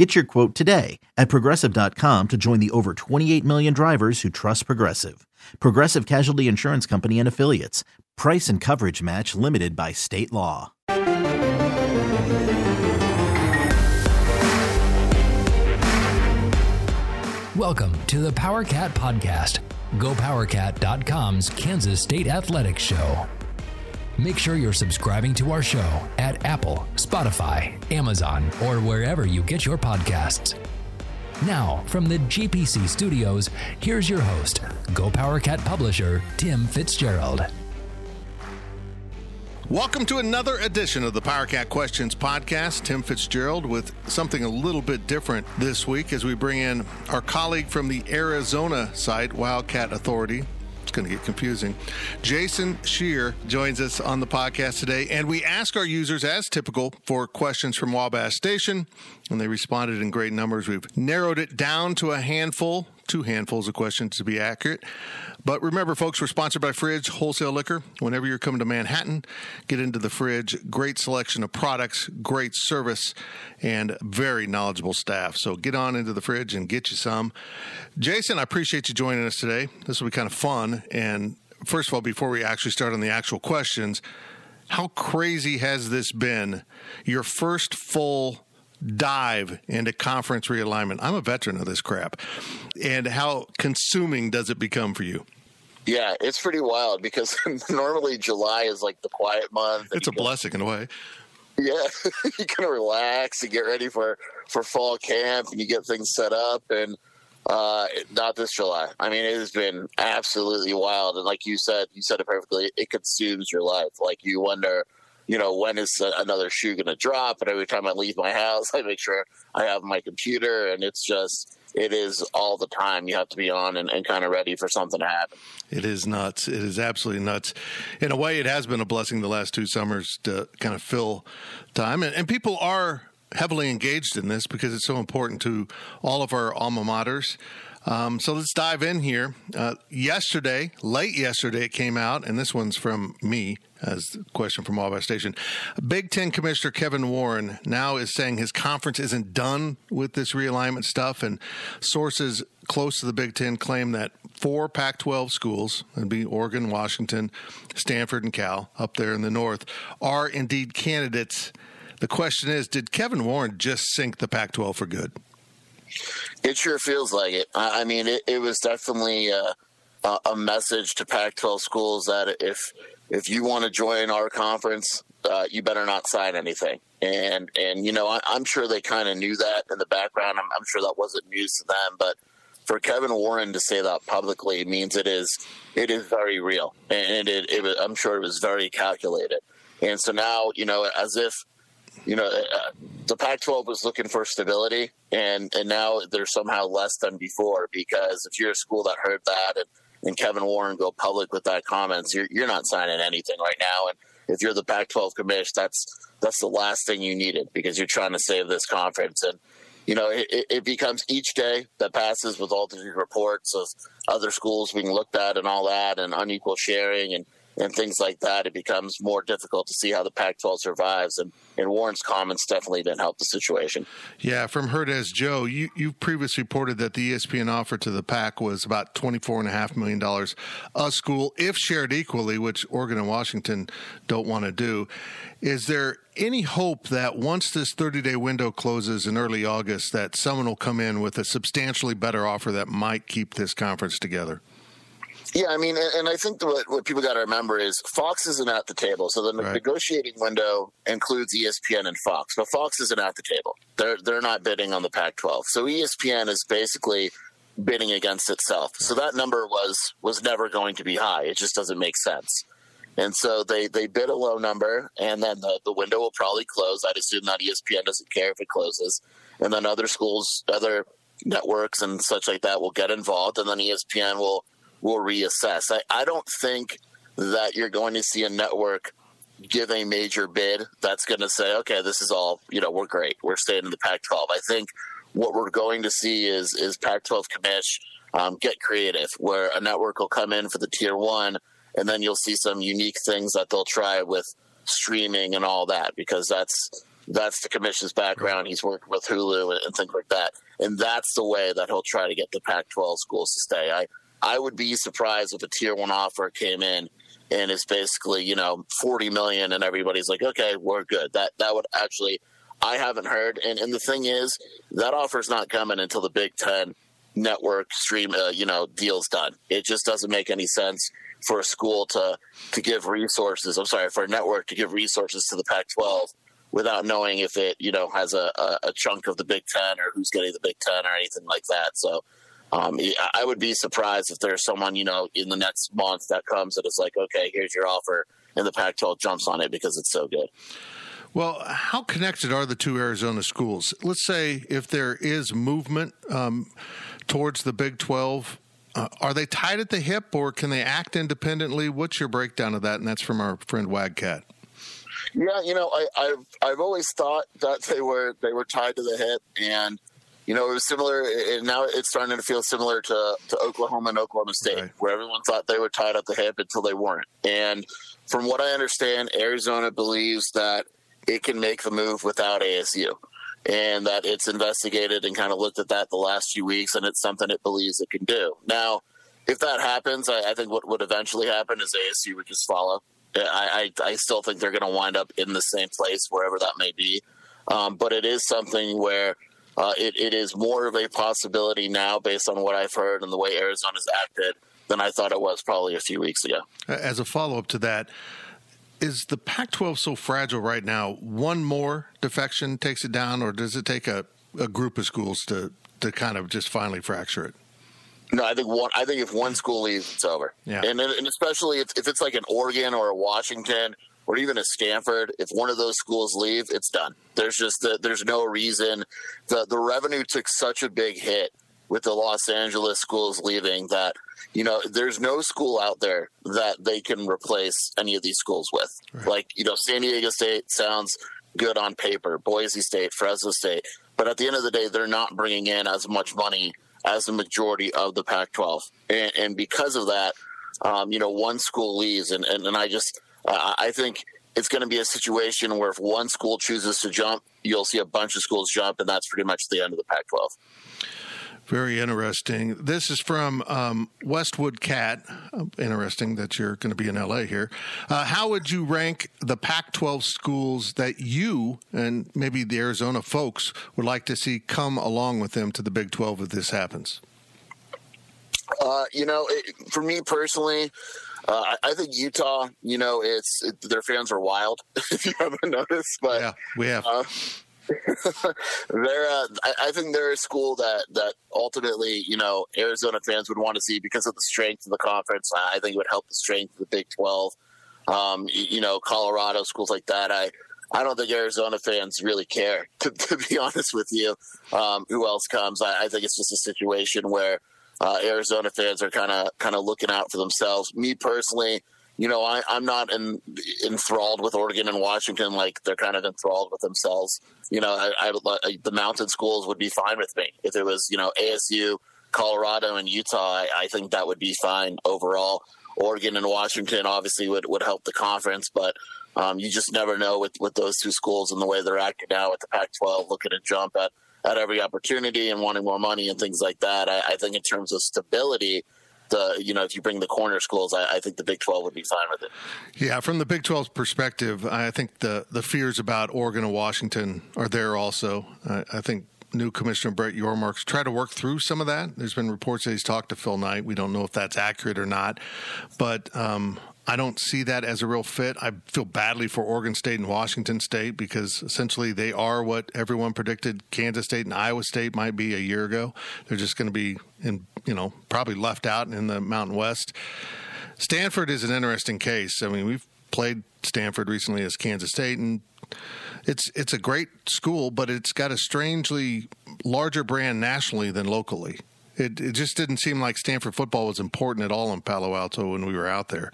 Get your quote today at progressive.com to join the over 28 million drivers who trust Progressive. Progressive Casualty Insurance Company and Affiliates. Price and coverage match limited by state law. Welcome to the PowerCat Podcast, GoPowerCat.com's Kansas State Athletics Show. Make sure you're subscribing to our show at Apple, Spotify, Amazon, or wherever you get your podcasts. Now, from the GPC studios, here's your host, Go PowerCat publisher, Tim Fitzgerald. Welcome to another edition of the PowerCat Questions podcast. Tim Fitzgerald with something a little bit different this week as we bring in our colleague from the Arizona site, Wildcat Authority. It's going to get confusing. Jason Scheer joins us on the podcast today, and we ask our users, as typical, for questions from Wabash Station, and they responded in great numbers. We've narrowed it down to a handful, two handfuls of questions to be accurate. But remember, folks, we're sponsored by Fridge Wholesale Liquor. Whenever you're coming to Manhattan, get into the Fridge. Great selection of products, great service, and very knowledgeable staff. So get on into the Fridge and get you some. Jason, I appreciate you joining us today. This will be kind of fun. And first of all, before we actually start on the actual questions, how crazy has this been? Your first full dive into conference realignment. I'm a veteran of this crap. And how consuming does it become for you? Yeah, it's pretty wild because normally July is like the quiet month. It's a blessing in a way. Yeah, you kind of relax and get ready for for fall camp, and you get things set up. And uh, not this July. I mean, it has been absolutely wild. And like you said, you said it perfectly. It consumes your life. Like you wonder, you know, when is another shoe going to drop? And every time I leave my house, I make sure I have my computer, and it's just it is all the time. You have to be on and, and kind of ready for something to happen. It is nuts. It is absolutely nuts. In a way, it has been a blessing the last two summers to kind of fill time, and, and people are heavily engaged in this because it's so important to all of our alma maters. Um, so let's dive in here. Uh, yesterday, late yesterday, it came out, and this one's from me as a question from Wabash Station. Big Ten Commissioner Kevin Warren now is saying his conference isn't done with this realignment stuff, and sources close to the Big Ten claim that four Pac 12 schools, that'd be Oregon, Washington, Stanford, and Cal, up there in the north, are indeed candidates. The question is Did Kevin Warren just sink the Pac 12 for good? It sure feels like it. I mean, it, it was definitely uh, a message to Pac-12 schools that if if you want to join our conference, uh, you better not sign anything. And and you know, I, am sure they kind of knew that in the background. I'm, I'm, sure that wasn't news to them, but for Kevin Warren to say that publicly means it is it is very real, and it, it, I'm sure it was very calculated. And so now, you know, as if you know, uh, the Pac-12 was looking for stability, and and now they're somehow less than before because if you're a school that heard that and, and Kevin Warren go public with that comments, you're you're not signing anything right now. And if you're the Pac-12 commission, that's that's the last thing you needed because you're trying to save this conference. And you know, it, it becomes each day that passes with all these reports of other schools being looked at and all that, and unequal sharing and and things like that, it becomes more difficult to see how the Pac-12 survives. And, and Warren's comments definitely didn't help the situation. Yeah, from Herdez Joe, you you previously reported that the ESPN offer to the Pac was about twenty four and a half million dollars a school, if shared equally, which Oregon and Washington don't want to do. Is there any hope that once this 30 day window closes in early August, that someone will come in with a substantially better offer that might keep this conference together? Yeah, I mean, and I think what, what people got to remember is Fox isn't at the table. So the right. negotiating window includes ESPN and Fox, but Fox isn't at the table. They're they're not bidding on the Pac-12. So ESPN is basically bidding against itself. So that number was was never going to be high. It just doesn't make sense. And so they, they bid a low number, and then the, the window will probably close. I'd assume that ESPN doesn't care if it closes. And then other schools, other networks, and such like that will get involved, and then ESPN will will reassess. I, I don't think that you're going to see a network give a major bid that's going to say, okay, this is all, you know, we're great. We're staying in the Pac 12. I think what we're going to see is, is Pac 12 commish um, get creative, where a network will come in for the tier one, and then you'll see some unique things that they'll try with streaming and all that, because that's that's the commission's background. He's worked with Hulu and, things like that, and that's the way that he'll try to get the Pac-12 schools to stay. I I would be surprised if a tier one offer came in and it's basically you know 40 million and everybody's like okay we're good. That that would actually i haven't heard. And and the thing is that offer's not coming until the big 10 network stream uh, you know deals done. It just doesn't make any sense for a school to to give resources i'm sorry for a network to give resources to the pac 12 without knowing if it you know has a, a, a chunk of the big 10 or who's getting the big 10 or anything like that. So um, I would be surprised if there's someone, you know, in the next month that comes that is like, okay, here's your offer, and the Pac 12 jumps on it because it's so good. Well, how connected are the two Arizona schools? Let's say if there is movement um, towards the Big 12, uh, are they tied at the hip or can they act independently? What's your breakdown of that? And that's from our friend Wagcat. Yeah, you know, I, have I've always thought that they were they were tied to the hip, and you know, it was similar. And now it's starting to feel similar to, to Oklahoma and Oklahoma State, right. where everyone thought they were tied at the hip until they weren't. And from what I understand, Arizona believes that it can make the move without ASU and that it's investigated and kind of looked at that the last few weeks, and it's something it believes it can do. Now, if that happens, I, I think what would eventually happen is ASU would just follow. I, I, I still think they're going to wind up in the same place, wherever that may be. Um, but it is something where – uh, it, it is more of a possibility now based on what I've heard and the way Arizona's acted than I thought it was probably a few weeks ago. As a follow up to that, is the Pac 12 so fragile right now? One more defection takes it down, or does it take a, a group of schools to, to kind of just finally fracture it? No, I think one. I think if one school leaves, it's over. Yeah. And, and especially if, if it's like an Oregon or a Washington or even a Stanford, if one of those schools leave, it's done. There's just the, there's no reason. The the revenue took such a big hit with the Los Angeles schools leaving that you know there's no school out there that they can replace any of these schools with. Right. Like you know, San Diego State sounds good on paper, Boise State, Fresno State, but at the end of the day, they're not bringing in as much money as the majority of the Pac-12, and, and because of that, um, you know, one school leaves, and, and, and I just uh, I think it's going to be a situation where if one school chooses to jump, you'll see a bunch of schools jump, and that's pretty much the end of the Pac 12. Very interesting. This is from um, Westwood Cat. Uh, interesting that you're going to be in LA here. Uh, how would you rank the Pac 12 schools that you and maybe the Arizona folks would like to see come along with them to the Big 12 if this happens? Uh, you know, it, for me personally, uh, I, I, think Utah, you know, it's it, their fans are wild. if you haven't noticed, but yeah, we have. Uh, they're, uh, I, I, think they're a school that that ultimately, you know, Arizona fans would want to see because of the strength of the conference. I think it would help the strength of the Big Twelve. Um, you, you know, Colorado schools like that. I I don't think Arizona fans really care, to, to be honest with you. Um, who else comes? I, I, think it's just a situation where uh, Arizona fans are kind of kind of looking out for themselves. Me personally, you know, I, am not in, enthralled with Oregon and Washington like they're kind of enthralled with themselves. You know, I, I, the mountain schools would be fine with me if it was you know ASU, Colorado, and Utah. I, I think that would be fine overall. Oregon and Washington obviously would, would help the conference, but um, you just never know with, with those two schools and the way they're acting now with the Pac-12 looking to jump at at every opportunity and wanting more money and things like that. I, I think in terms of stability, the you know if you bring the corner schools, I, I, think the Big Twelve would be fine with it. Yeah, from the Big 12's perspective, I think the the fears about Oregon and Washington are there also. I, I think new commissioner Brett Yormark's try to work through some of that. There's been reports that he's talked to Phil Knight. We don't know if that's accurate or not, but um, I don't see that as a real fit. I feel badly for Oregon State and Washington State because essentially they are what everyone predicted Kansas State and Iowa State might be a year ago. They're just going to be in, you know, probably left out in the Mountain West. Stanford is an interesting case. I mean, we've played Stanford recently as Kansas State and it's it's a great school, but it's got a strangely larger brand nationally than locally It, it just didn't seem like Stanford football was important at all in Palo Alto when we were out there.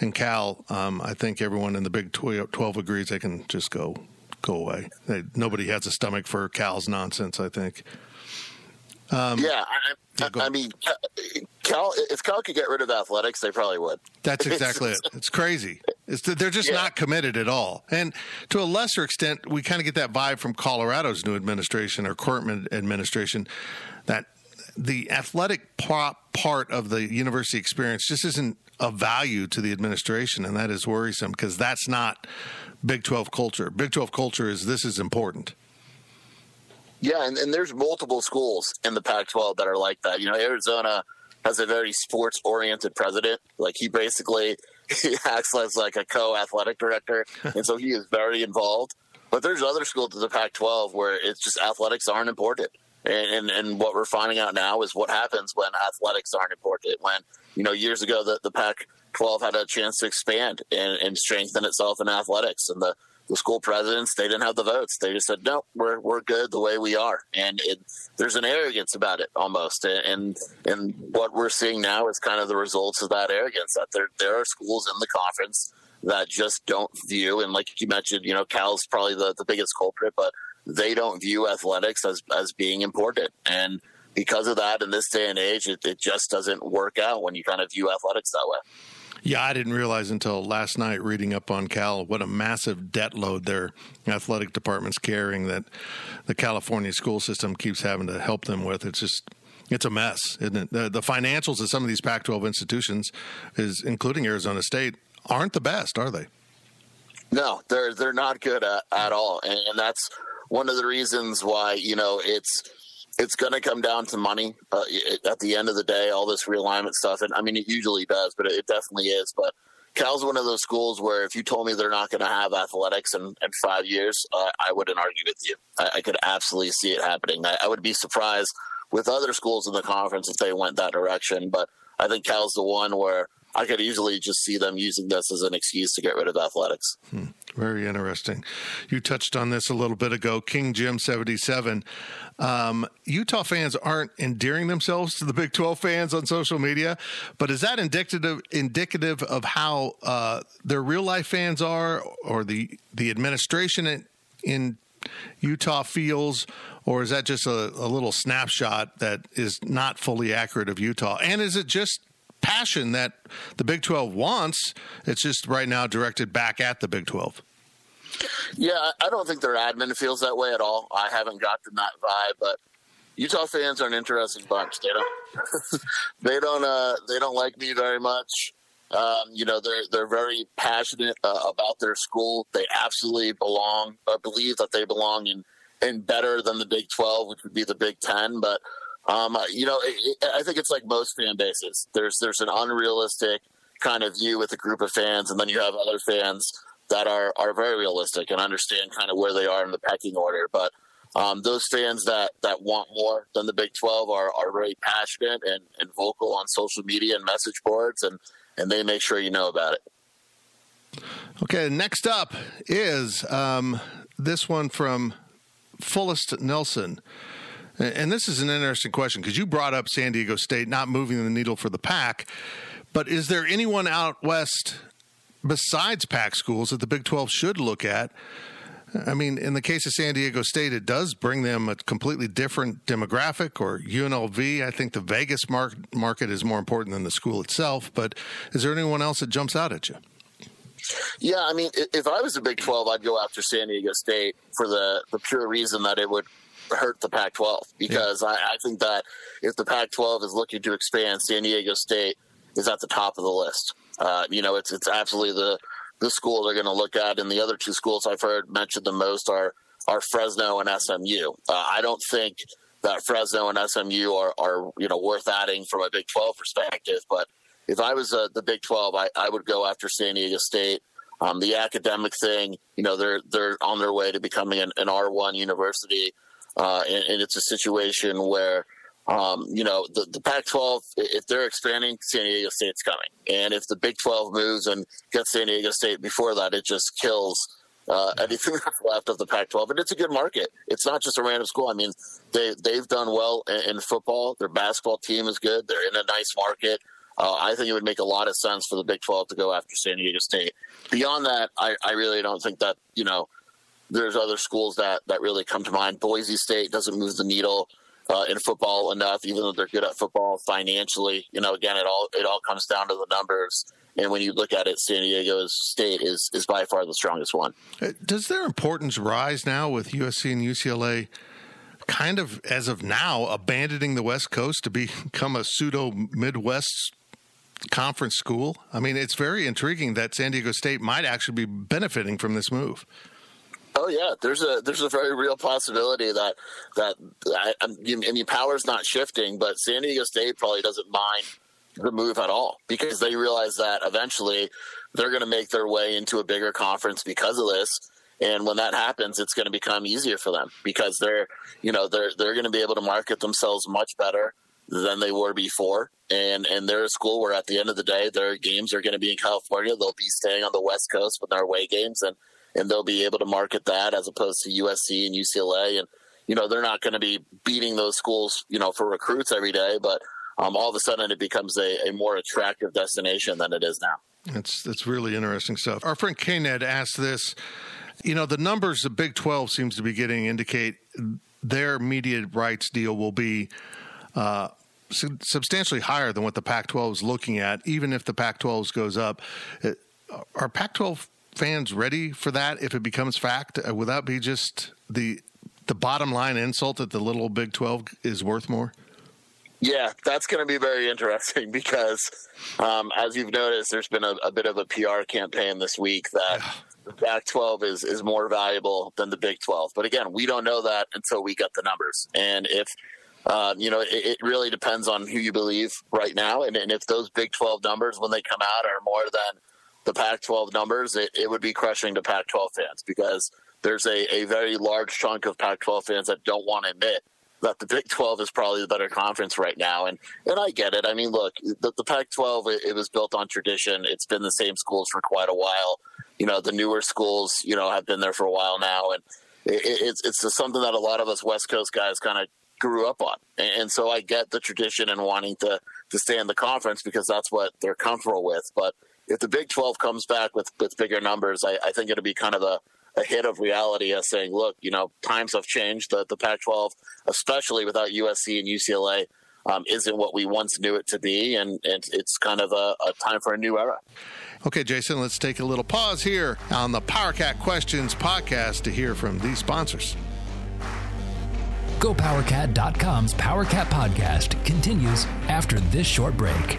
And Cal, um, I think everyone in the Big 12 agrees they can just go go away. They, nobody has a stomach for Cal's nonsense. I think. Um, yeah, I, I, I, mean, Cal. If Cal could get rid of athletics, they probably would. That's exactly it. It's crazy. It's they're just yeah. not committed at all. And to a lesser extent, we kind of get that vibe from Colorado's new administration or current administration that the athletic part of the university experience just isn't of value to the administration, and that is worrisome because that's not Big 12 culture. Big 12 culture is this is important. Yeah, and, and there's multiple schools in the Pac 12 that are like that. You know, Arizona has a very sports oriented president. Like he basically he acts as like a co athletic director, and so he is very involved. But there's other schools in the Pac 12 where it's just athletics aren't important. And, and, and what we're finding out now is what happens when athletics aren't important. When you know years ago the the Pac 12 had a chance to expand and, and strengthen itself in athletics, and the the school presidents they didn't have the votes. They just said no we're we're good the way we are. And it, there's an arrogance about it almost. And and what we're seeing now is kind of the results of that arrogance that there there are schools in the conference that just don't view and like you mentioned you know Cal's probably the, the biggest culprit but they don't view athletics as as being important and because of that in this day and age it, it just doesn't work out when you kind of view athletics that way yeah, I didn't realize until last night reading up on Cal what a massive debt load their athletic department's carrying that the California school system keeps having to help them with. It's just it's a mess, isn't it? The, the financials of some of these Pac-12 institutions, is including Arizona State, aren't the best, are they? No, they're they're not good at, at all, and, and that's one of the reasons why you know it's it's going to come down to money uh, at the end of the day. All this realignment stuff, and I mean, it usually does, but it definitely is. But Cal's one of those schools where if you told me they're not going to have athletics in, in five years, uh, I wouldn't argue with you. I, I could absolutely see it happening. I, I, would be surprised with other schools in the conference if they went that direction, but I think Cal's the one where I could easily just see them using this as an excuse to get rid of athletics. Hmm. Very interesting. You touched on this a little bit ago. King Jim 77. Um, Utah fans aren't endearing themselves to the Big 12 fans on social media, but is that indicative indicative of how uh, their real life fans are, or the the administration in, in Utah feels, or is that just a, a little snapshot that is not fully accurate of Utah? And is it just passion that the Big 12 wants. It's just right now directed back at the Big 12. Yeah, I don't think their admin feels that way at all. I haven't gotten that vibe, but Utah fans are an interesting bunch. They don't, they don't, uh, they don't like me very much. Um, you know, they're they're very passionate uh, about their school. They absolutely belong, or believe that they belong in in better than the Big Twelve, which would be the Big Ten. But um, uh, you know, it, it, I think it's like most fan bases. There's there's an unrealistic kind of view with a group of fans, and then you have other fans that are are very realistic and understand kind of where they are in the pecking order. But um, those fans that that want more than the Big Twelve are are very passionate and, and vocal on social media and message boards, and and they make sure you know about it. Okay, next up is um, this one from Fullest Nelson. And this is an interesting question because you brought up San Diego State not moving the needle for the pack, but is there anyone out west besides pack schools that the Big 12 should look at? I mean, in the case of San Diego State, it does bring them a completely different demographic. Or UNLV, I think the Vegas market is more important than the school itself. But is there anyone else that jumps out at you? Yeah, I mean, if I was a Big 12, I'd go after San Diego State for the, the pure reason that it would hurt the Pac 12 because yeah. I, I, think that if the Pac 12 is looking to expand, San Diego State is at the top of the list. Uh, you know, it's it's absolutely the the school they're going to look at, and the other two schools I've heard mentioned the most are are Fresno and SMU. Uh, I don't think that Fresno and SMU are, are you know worth adding from a Big 12 perspective, but if I was uh, the Big 12, I, I would go after San Diego State. Um, the academic thing, you know, they're they're on their way to becoming an, an R1 university. Uh, and, and, it's a situation where, um, you know, the, the Pac 12, if they're expanding, San Diego State's coming. And if the Big 12 moves and gets San Diego State before that, it just kills uh, anything that's left of the Pac-12, and it's a good market. It's not just a random school. I mean, they they've done well in, in football. Their basketball team is good. They're in a nice market. Uh, I think it would make a lot of sense for the Big 12 to go after San Diego State. Beyond that, I, I really don't think that you know there's other schools that that really come to mind. Boise State doesn't move the needle uh, in football enough, even though they're good at football financially. You know, again, it all it all comes down to the numbers. And when you look at it, San Diego State is is by far the strongest one. Uh, does their importance rise now with USC and UCLA? Kind of as of now, abandoning the West Coast to become a pseudo Midwest conference school. I mean, it's very intriguing that San Diego State might actually be benefiting from this move. Oh yeah, there's a there's a very real possibility that that I, I mean, power's not shifting, but San Diego State probably doesn't mind the move at all because they realize that eventually they're going to make their way into a bigger conference because of this. And when that happens, it's going to become easier for them because they're, you know, they're they're going to be able to market themselves much better than they were before. And and they're a school where at the end of the day, their games are going to be in California. They'll be staying on the West Coast with their away games, and and they'll be able to market that as opposed to USC and UCLA. And you know, they're not going to be beating those schools, you know, for recruits every day, but um, all of a sudden it becomes a, a more attractive destination than it is now. That's that's really interesting stuff. Our friend Kned asked this. You know, the numbers the Big Twelve seems to be getting indicate their media rights deal will be uh, substantially higher than what the Pac-12 is looking at, even if the Pac-12 goes up. Uh, are Pac-12 fans ready for that if it becomes fact? Uh, would that be just the the bottom line insult that the little Big 12 is worth more? Yeah, that's going to be very interesting because, um, as you've noticed, there's been a, a, bit of a PR campaign this week that the Pac-12 is is more valuable than the Big 12. But again, we don't know that until we get the numbers. And if um, you know, it, it, really depends on who you believe right now. And, and, if those Big 12 numbers, when they come out, are more than the Pac 12 numbers, it, it, would be crushing to Pac 12 fans because there's a, a very large chunk of Pac 12 fans that don't want to admit that the Big 12 is probably the better conference right now. And, and I get it. I mean, look, the, the Pac 12, it, it was built on tradition, it's been the same schools for quite a while. You know, the newer schools, you know, have been there for a while now. And it's it's something that a lot of us West Coast guys kind of grew up on. And so I get the tradition and wanting to, to stay in the conference because that's what they're comfortable with. But if the Big 12 comes back with, with bigger numbers, I, I think it'll be kind of a, a hit of reality as saying, look, you know, times have changed. The, the Pac 12, especially without USC and UCLA, um, isn't what we once knew it to be. And, and it's kind of a, a time for a new era. Okay, Jason, let's take a little pause here on the PowerCat Questions podcast to hear from these sponsors. GoPowerCat.com's PowerCat podcast continues after this short break.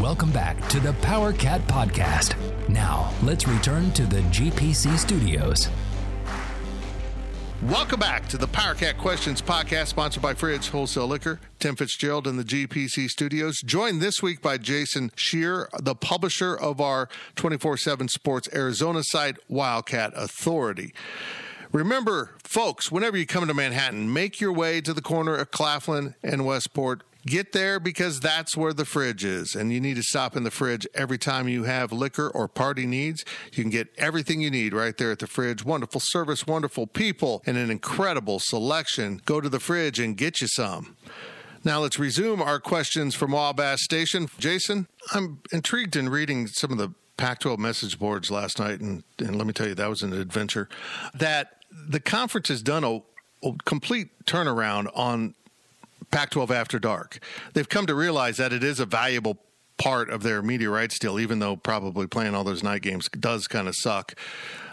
Welcome back to the Power Cat Podcast. Now, let's return to the GPC studios. Welcome back to the Power Cat Questions podcast, sponsored by Fridge Wholesale Liquor. Tim Fitzgerald in the GPC studios, joined this week by Jason Scheer, the publisher of our 24 7 Sports Arizona site, Wildcat Authority. Remember, folks, whenever you come to Manhattan, make your way to the corner of Claflin and Westport Get there because that's where the fridge is, and you need to stop in the fridge every time you have liquor or party needs. You can get everything you need right there at the fridge. Wonderful service, wonderful people, and an incredible selection. Go to the fridge and get you some. Now let's resume our questions from Wabash Station. Jason, I'm intrigued in reading some of the Pac 12 message boards last night, and, and let me tell you, that was an adventure. That the conference has done a, a complete turnaround on Pac 12 After Dark. They've come to realize that it is a valuable part of their media rights deal, even though probably playing all those night games does kind of suck.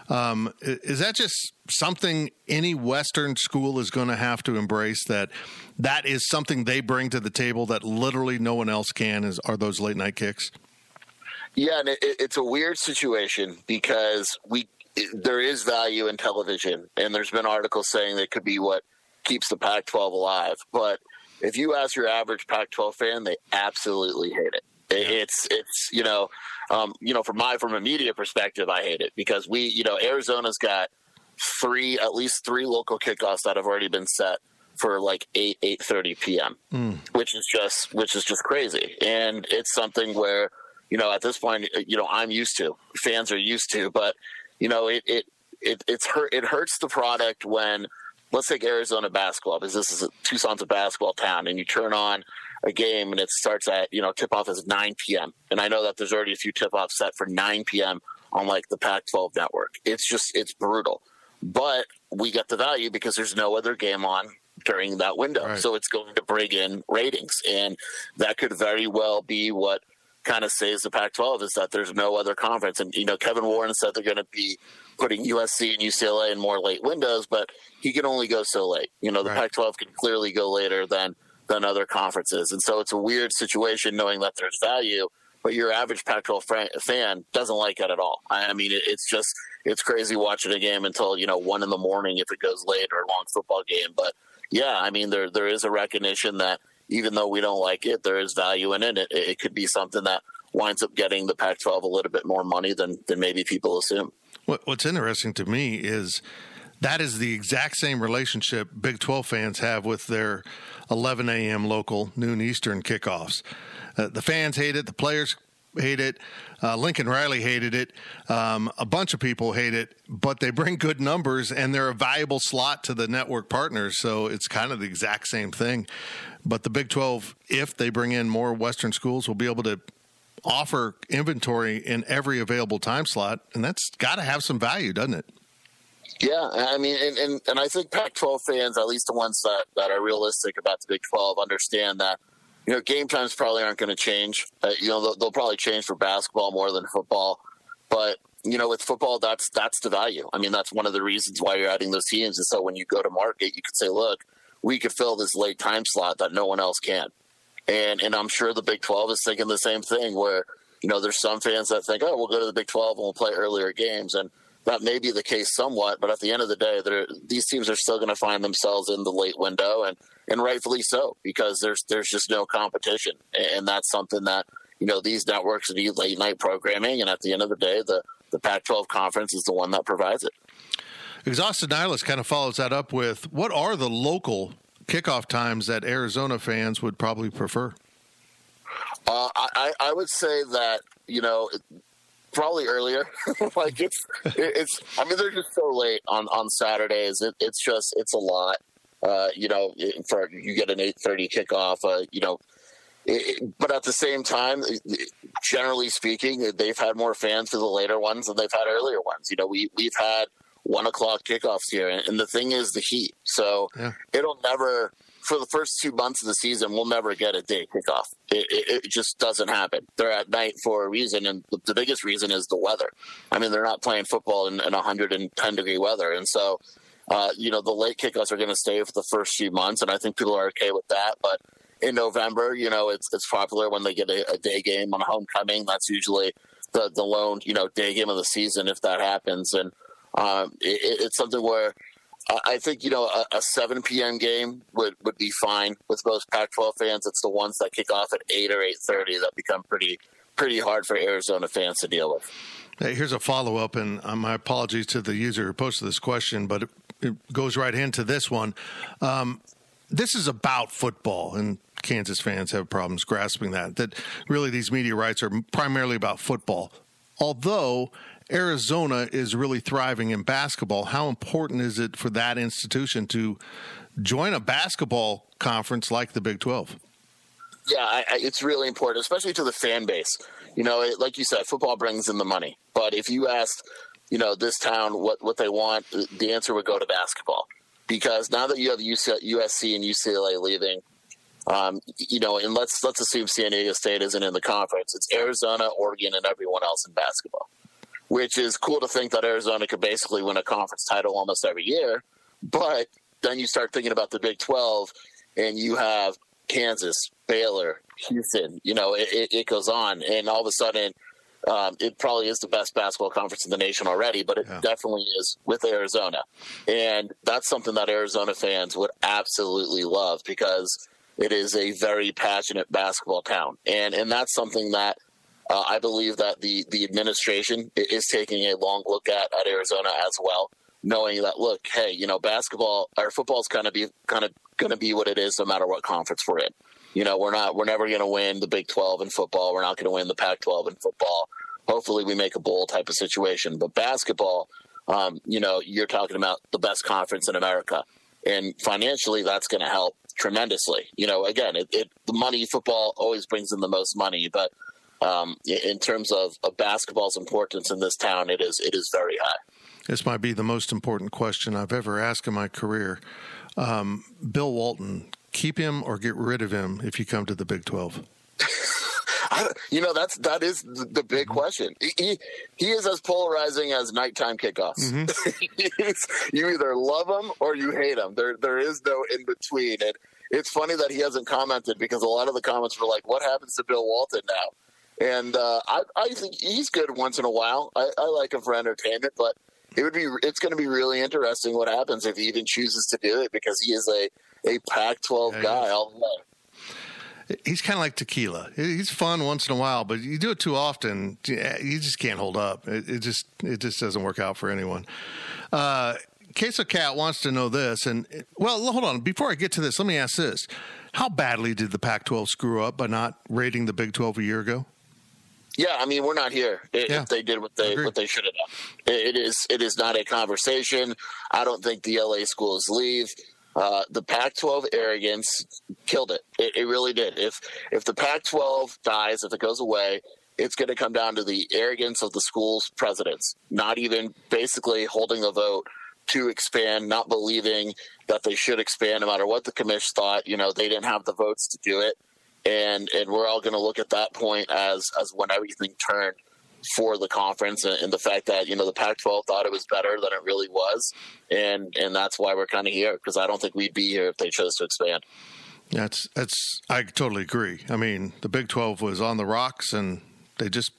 Um, is that just something any Western school is going to have to embrace? That that is something they bring to the table that literally no one else can. Is are those late night kicks? Yeah, and it, it's a weird situation because we there is value in television, and there's been articles saying that could be what keeps the Pac-12 alive. But if you ask your average Pac-12 fan, they absolutely hate it. It's it's you know, um, you know, from my from a media perspective, I hate it because we you know Arizona's got three at least three local kickoffs that have already been set for like eight eight thirty p.m., mm. which is just which is just crazy, and it's something where you know at this point you know I'm used to fans are used to, but you know it it it it's hurt it hurts the product when let's take Arizona basketball because this is a, Tucson's a basketball town, and you turn on a game and it starts at you know tip off is 9 p.m. and I know that there's already a few tip offs set for 9 p.m. on like the Pac-12 network. It's just it's brutal, but we get the value because there's no other game on during that window, right. so it's going to bring in ratings, and that could very well be what kind of saves the Pac-12 is that there's no other conference. And you know, Kevin Warren said they're going to be putting USC and UCLA in more late windows, but he can only go so late. You know, the right. Pac-12 can clearly go later than than other conferences. And so it's a weird situation knowing that there's value, but your average Pac 12 fan doesn't like it at all. I mean, it's just, it's crazy watching a game until, you know, one in the morning if it goes late or a long football game. But yeah, I mean, there there is a recognition that even though we don't like it, there is value in it. It, it could be something that winds up getting the Pac 12 a little bit more money than, than maybe people assume. What's interesting to me is that is the exact same relationship Big 12 fans have with their 11 a.m. local, noon Eastern kickoffs. Uh, the fans hate it, the players hate it, uh, Lincoln Riley hated it, um, a bunch of people hate it, but they bring good numbers and they're a valuable slot to the network partners. So it's kind of the exact same thing. But the Big 12, if they bring in more Western schools, will be able to offer inventory in every available time slot, and that's got to have some value, doesn't it? Yeah, I mean, and, and, and I think Pac-12 fans, at least the ones that, that are realistic about the Big 12, understand that you know game times probably aren't going to change. Uh, you know, they'll, they'll, probably change for basketball more than football, but you know, with football, that's that's the value. I mean, that's one of the reasons why you're adding those teams. And so when you go to market, you can say, look, we could fill this late time slot that no one else can. And and I'm sure the Big 12 is thinking the same thing. Where you know, there's some fans that think, oh, we'll go to the Big 12 and we'll play earlier games and that may be the case somewhat, but at the end of the day, these teams are still going to find themselves in the late window, and and rightfully so because there's there's just no competition, and that's something that you know these networks need late night programming, and at the end of the day, the the Pac-12 conference is the one that provides it. Exhausted Nihilist kind of follows that up with what are the local kickoff times that Arizona fans would probably prefer? Uh, I, I would say that you know probably earlier. like it's it's. I mean, they're just so late on on Saturdays. It, it's just it's a lot. Uh, you know, for you get an eight thirty kickoff. Uh, you know, it, but at the same time, generally speaking, they've had more fans for the later ones than they've had earlier ones. You know, we we've had one o'clock kickoffs here, and the thing is the heat. So yeah. it'll never for the first two months of the season, we'll never get a day kickoff. It, it, it, just doesn't happen. They're at night for a reason, and the biggest reason is the weather. I mean, they're not playing football in, in 110 degree weather, and so uh, you know the late kickoffs are going to stay for the first few months, and I think people are okay with that. But in November, you know, it's it's popular when they get a, a day game on homecoming. That's usually the the lone you know day game of the season if that happens, and um, it, it's something where I think you know a, a, 7 p.m. game would, would be fine with most Pac-12 fans. It's the ones that kick off at 8 or 8:30 that become pretty pretty hard for Arizona fans to deal with. Hey, here's a follow up, and uh, my apologies to the user who posted this question, but it, it goes right into this one. Um, this is about football, and Kansas fans have problems grasping that. That really these media rights are primarily about football. although Arizona is really thriving in basketball, how important is it for that institution to join a basketball conference like the Big 12? Yeah, I, I, it's really important, especially to the fan base. You know, it, like you said, football brings in the money. But if you asked, you know, this town what, what they want, the answer would go to basketball. Because now that you have USC and UCLA leaving, um, you know, and let's let's assume San Diego State isn't in the conference. It's Arizona, Oregon, and everyone else in basketball, which is cool to think that Arizona could basically win a conference title almost every year. But then you start thinking about the Big Twelve, and you have Kansas, Baylor, Houston. You know, it, it goes on, and all of a sudden. Um, it probably is the best basketball conference in the nation already, but it yeah. definitely is with Arizona. And that's something that Arizona fans would absolutely love because it is a very passionate basketball town, and and that's something that uh, I believe that the the administration is taking a long look at at Arizona as well, knowing that look, hey, you know, basketball or football is kind of be kind of going to be what it is no matter what conference we're in. You know, we're not we're never going to win the Big 12 in football. We're not going to win the Pac 12 in football. Hopefully, we make a bowl type of situation. But basketball, um, you know, you're talking about the best conference in America, and financially, that's going to help tremendously. You know, again, it, it, the money football always brings in the most money, but um, in terms of, of basketball's importance in this town, it is it is very high. This might be the most important question I've ever asked in my career. Um, Bill Walton, keep him or get rid of him if you come to the Big Twelve. you know that's that is the, big mm-hmm. question. He he is as polarizing as nighttime kickoffs. Mm-hmm. you either love him or you hate him. There there is no in between. And it's funny that he hasn't commented because a lot of the comments were like, "What happens to Bill Walton now?" And uh, I I think he's good once in a while. I, I like him for entertainment, but it would be it's going to be really interesting what happens if he even chooses to do it because he is a a Pac-12 yeah, guy all the way he's kind of like tequila. He's fun once in a while, but you do it too often, you just can't hold up. It, it just it just doesn't work out for anyone. Uh, Queso Cat wants to know this, and well, hold on. Before I get to this, let me ask this: How badly did the Pac-12 screw up by not rating the Big 12 a year ago? Yeah, I mean, we're not here if yeah, they did what they what they should have done. It is it is not a conversation. I don't think the LA schools leave. Uh, the Pac-12 arrogance killed it. it. It really did. If if the Pac-12 dies, if it goes away, it's going to come down to the arrogance of the school's presidents, not even basically holding a vote to expand, not believing that they should expand, no matter what the commission thought. You know, they didn't have the votes to do it, and and we're all going to look at that point as as when everything turned for the conference and, and, the fact that you know the Pac-12 thought it was better than it really was, and and that's why we're kind of here because I don't think we'd be here if they chose to expand. That's that's I totally agree. I mean, the Big 12 was on the rocks and they just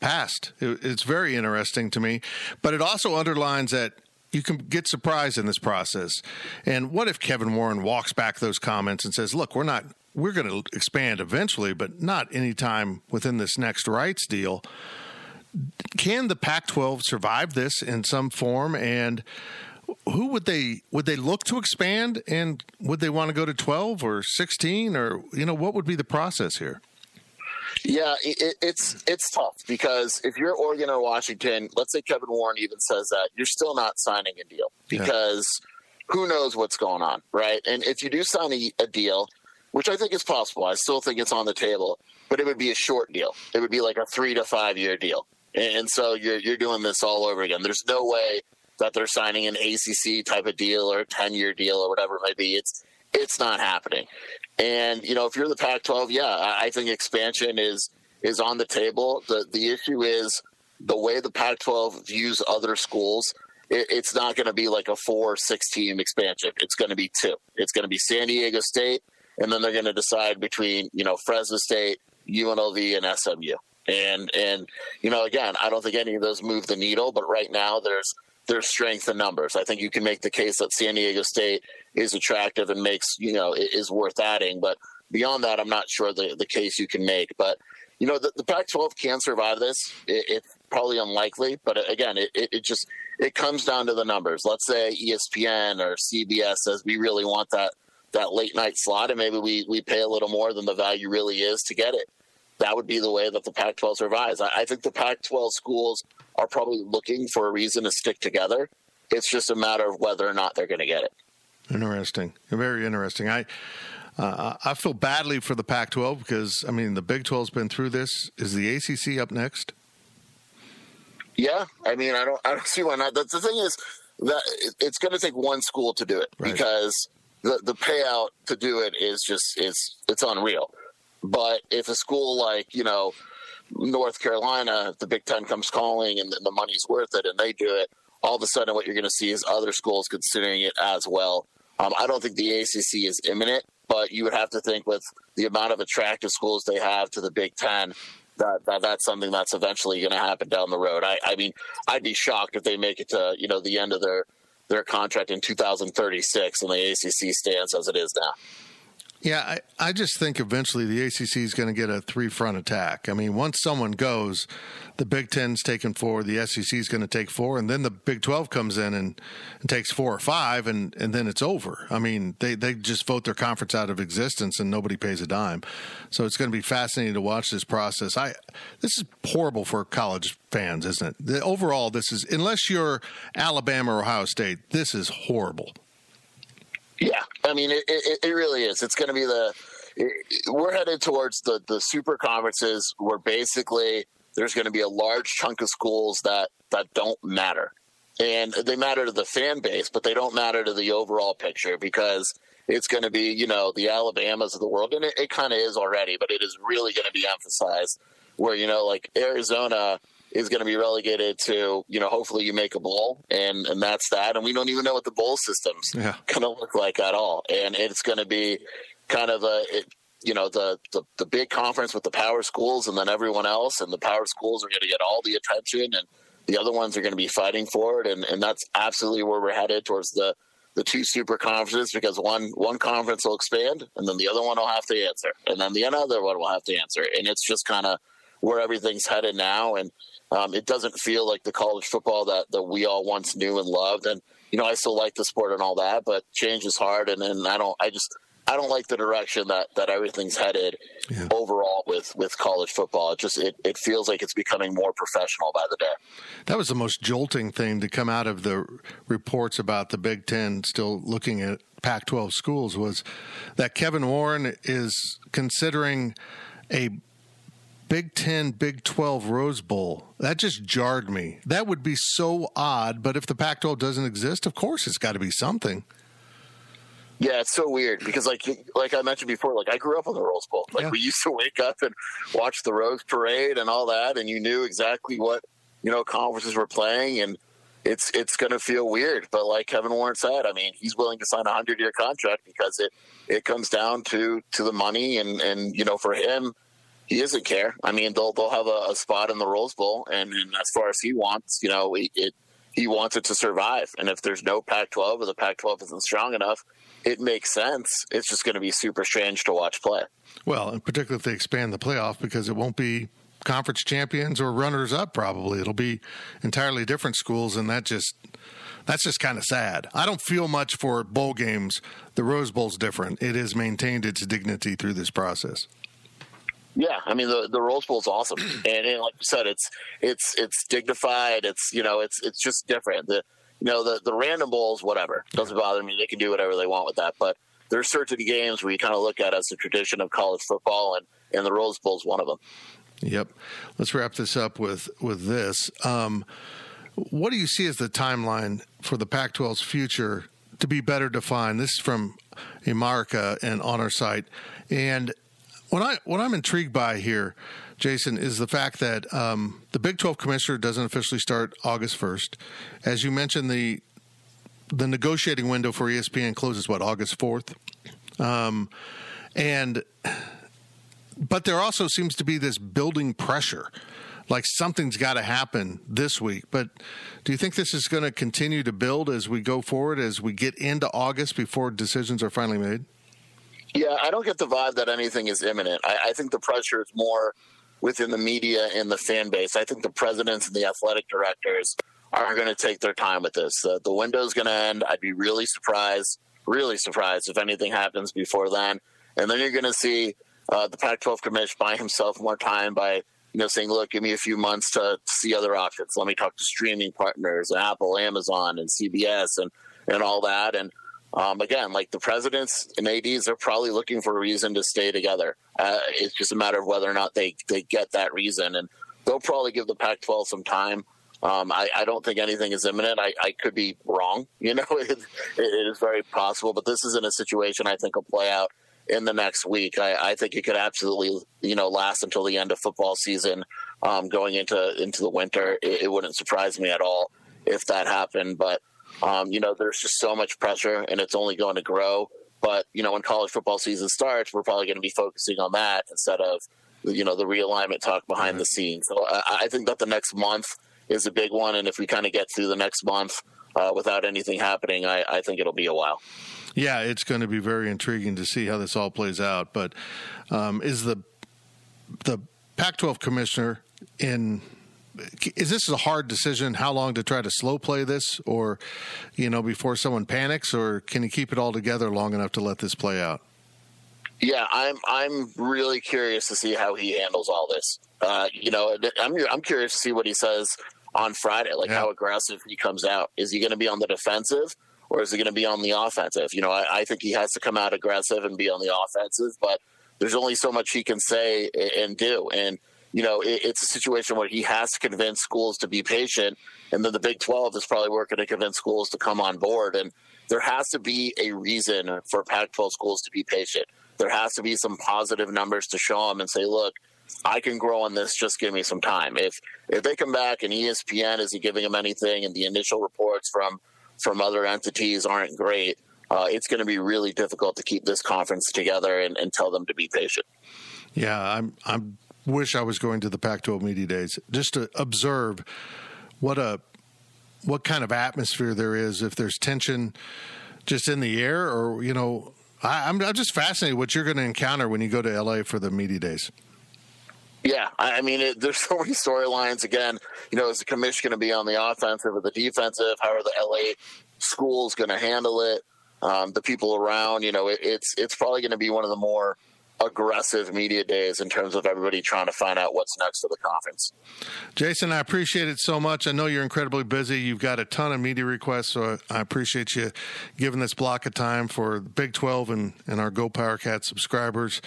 passed. It, it's very interesting to me, but it also underlines that you can get surprised in this process. And what if Kevin Warren walks back those comments and says, "Look, we're not we're going to expand eventually, but not anytime within this next rights deal." can the Pac-12 survive this in some form? And who would they would they look to expand? And would they want to go to 12 or 16 or you know what would be the process here? Yeah, it, it's it's tough because if you're Oregon or Washington, let's say Kevin Warren even says that you're still not signing a deal because yeah. who knows what's going on, right? And if you do sign a, a deal, which I think is possible, I still think it's on the table, but it would be a short deal. It would be like a three to five year deal. And so you're you're doing this all over again. There's no way that they're signing an ACC type of deal or a 10 year deal or whatever it might be. It's it's not happening. And you know, if you're the Pac-12, yeah, I think expansion is is on the table. the The issue is the way the Pac-12 views other schools. It's not going to be like a four or six team expansion. It's going to be two. It's going to be San Diego State, and then they're going to decide between you know Fresno State, UNLV, and SMU. And and you know, again, I don't think any of those move the needle, but right now there's there's strength in numbers. I think you can make the case that San Diego State is attractive and makes you know is worth adding. But beyond that, I'm not sure the the case you can make. But you know, the, the Pac-12 can survive this. It, it's probably unlikely, but uh, again, it, it, it just it comes down to the numbers. Let's say ESPN or CBS says we really want that that late night slot, and maybe we we pay a little more than the value really is to get it that would be the way that the Pac 12 survives. I, I think the Pac 12 schools are probably looking for a reason to stick together. It's just a matter of whether or not they're going to get it. Interesting. Very interesting. I. Uh, I feel badly for the Pac 12 because, I mean, the Big 12's been through this. Is the ACC up next? Yeah. I mean, I don't, I don't see why not. The, the thing is that it's going to take one school to do it right. because the, the payout to do it is just, it's, it's unreal. But if a school like, you know, North Carolina, the Big Ten comes calling and the money's worth it and they do it, all of a sudden what you're going to see is other schools considering it as well. Um, I don't think the ACC is imminent, but you would have to think with the amount of attractive schools they have to the Big Ten. That, that that's something that's eventually going to happen down the road. I, I mean, I'd be shocked if they make it to you know the end of their their contract in 2036 and the ACC stands as it is now. Yeah, I, I just think eventually the ACC is going to get a three front attack. I mean, once someone goes, the Big Ten's taking four, the SEC is going to take four, and then the Big 12 comes in and, and takes four or five, and, and then it's over. I mean, they, they just vote their conference out of existence and nobody pays a dime. So it's going to be fascinating to watch this process. I This is horrible for college fans, isn't it? The, overall, this is, unless you're Alabama or Ohio State, this is horrible. Yeah, I mean, it, it, it really is. It's going to be the we're headed towards the the super conferences where basically there's going to be a large chunk of schools that that don't matter, and they matter to the fan base, but they don't matter to the overall picture because it's going to be you know the Alabamas of the world, and it, it kind of is already, but it is really going to be emphasized where you know like Arizona is going to be relegated to, you know, hopefully you make a bowl and, and that's that. And we don't even know what the bowl system's yeah. going to look like at all. And it's going to be kind of a, it, you know, the, the, the big conference with the power schools and then everyone else. And the power schools are going to get all the attention and the other ones are going to be fighting for it. And, and that's absolutely where we're headed towards the, the two super conferences because one one conference will expand and then the other one will have to answer and then the other one will have to answer and it's just kind of where everything's headed now and um, it doesn't feel like the college football that, that we all once knew and loved. And, you know, I still like the sport and all that, but change is hard. And, and I don't, I just, I don't like the direction that, that everything's headed yeah. overall with, with college football. It just, it, it feels like it's becoming more professional by the day. That was the most jolting thing to come out of the reports about the Big Ten still looking at Pac 12 schools was that Kevin Warren is considering a Big Ten, Big 12 Rose Bowl. That just jarred me. That would be so odd, but if the Pac 12 doesn't exist, of course it's got to be something. Yeah, it's so weird because, like, like I mentioned before, like I grew up on the Rose Bowl. Like yeah. we used to wake up and watch the Rose Parade and all that, and you knew exactly what you know conferences were playing, and it's it's going to feel weird. But like Kevin Warren said, I mean, he's willing to sign a hundred year contract because it it comes down to to the money, and and you know, for him, he doesn't care. I mean, they'll they'll have a, a spot in the Rose Bowl, and, and, as far as he wants, you know, it, it he wants it to survive. And if there's no Pac-12 or the Pac-12 isn't strong enough, it makes sense. It's just going to be super strange to watch play. Well, and particularly if they expand the playoff, because it won't be conference champions or runners up. Probably it'll be entirely different schools, and that just that's just kind of sad. I don't feel much for bowl games. The Rose Bowl's different. It has maintained its dignity through this process. Yeah, I mean the the Rose Bowl is awesome, and, and, like you said, it's it's it's dignified. It's you know it's it's just different. The you know the the random bowls, whatever, doesn't bother me. They can do whatever they want with that. But there's certain games where you kind of look at as a tradition of college football, and and the Rose Bowl is one of them. Yep. Let's wrap this up with with this. Um, what do you see as the timeline for the Pac-12's future to be better defined? This is from America and on our site, and what I what I'm intrigued by here, Jason, is the fact that um, the Big 12 commissioner doesn't officially start August 1st. As you mentioned, the the negotiating window for ESPN closes what August 4th, um, and but there also seems to be this building pressure like something's got to happen this week. But do you think this is going to continue to build as we go forward, as we get into August before decisions are finally made? Yeah, I don't get the vibe that anything is imminent. I, I think the pressure is more within the media and the fan base. I think the presidents and the athletic directors are going to take their time with this. The, the window's going to end. I'd be really surprised, really surprised if anything happens before then. And then you're going to see uh, the Pac-12 commission buy himself more time by you know saying, look, give me a few months to see other options. Let me talk to streaming partners, Apple, Amazon, and CBS, and and all that. And um, again, like the presidents and ads are probably looking for a reason to stay together. Uh, it's just a matter of whether or not they they get that reason, and they'll probably give the Pac-12 some time. Um, I, I, don't think anything is imminent. I, I could be wrong. You know, it, it is very possible, but this isn't a situation I think will play out in the next week. I, I, think it could absolutely, you know, last until the end of football season, um, going into into the winter. It, it, wouldn't surprise me at all if that happened. But um, you know, there's just so much pressure, and it's only going to grow. But you know, when college football season starts, we're probably going to be focusing on that instead of you know the realignment talk behind the scenes. So I, I think that the next month is a big one, and if we kind of get through the next month uh, without anything happening, I, I think it'll be a while. Yeah, it's going to be very intriguing to see how this all plays out. But um, is the the Pac-12 commissioner in? Is this a hard decision? How long to try to slow play this, or you know, before someone panics, or can he keep it all together long enough to let this play out? Yeah, I'm I'm really curious to see how he handles all this. Uh, you know, I'm I'm curious to see what he says on Friday, like yeah. how aggressive he comes out. Is he going to be on the defensive? or is he going to be on the offensive? You know, I, I, think he has to come out aggressive and be on the offensive, but there's only so much he can say and do. And, you know, it, it's a situation where he has to convince schools to be patient. And then the Big 12 is probably working to convince schools to come on board. And there has to be a reason for Pac 12 schools to be patient. There has to be some positive numbers to show them and say, look, I can grow on this. Just give me some time. If if they come back and ESPN isn't giving them anything, and the initial reports from from other entities aren't great, uh, it's going to be really difficult to keep this conference together and, and tell them to be patient. Yeah, I'm. I'm wish I was going to the Pac-12 media days just to observe what a what kind of atmosphere there is if there's tension just in the air or you know I, am just fascinated what you're going to encounter when you go to LA for the media days. Yeah, I mean, it, there's so many storylines. Again, you know, is the commission going to be on the offensive or the defensive? How are the LA schools going to handle it? Um, the people around, you know, it, it's it's probably going to be one of the more aggressive media days in terms of everybody trying to find out what's next for the conference. Jason, I appreciate it so much. I know you're incredibly busy. You've got a ton of media requests, so I appreciate you giving this block of time for Big 12 and, and our Go Power Cat subscribers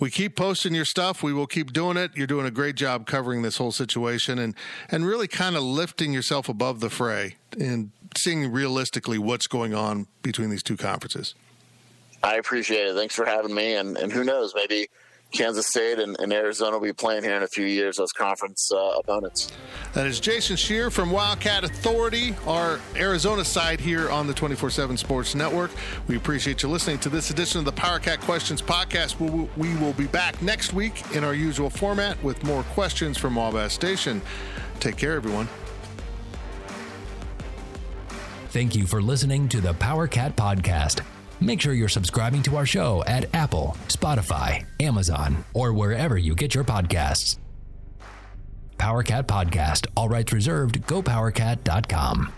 we keep posting your stuff. We will keep doing it. You're doing a great job covering this whole situation and and really kind of lifting yourself above the fray and seeing realistically what's going on between these two conferences. I appreciate it. Thanks for having me. And and who knows, maybe Kansas State and, and, Arizona will be playing here in a few years as conference uh, opponents. That is Jason Scheer from Wildcat Authority, our Arizona side here on the 24 7 Sports Network. We appreciate you listening to this edition of the PowerCat Questions Podcast. We, we will be back next week in our usual format with more questions from Wabash Station. Take care, everyone. Thank you for listening to the PowerCat Podcast. Make sure you're subscribing to our show at Apple, Spotify, Amazon, or wherever you get your podcasts. PowerCat Podcast, all rights reserved, gopowercat.com.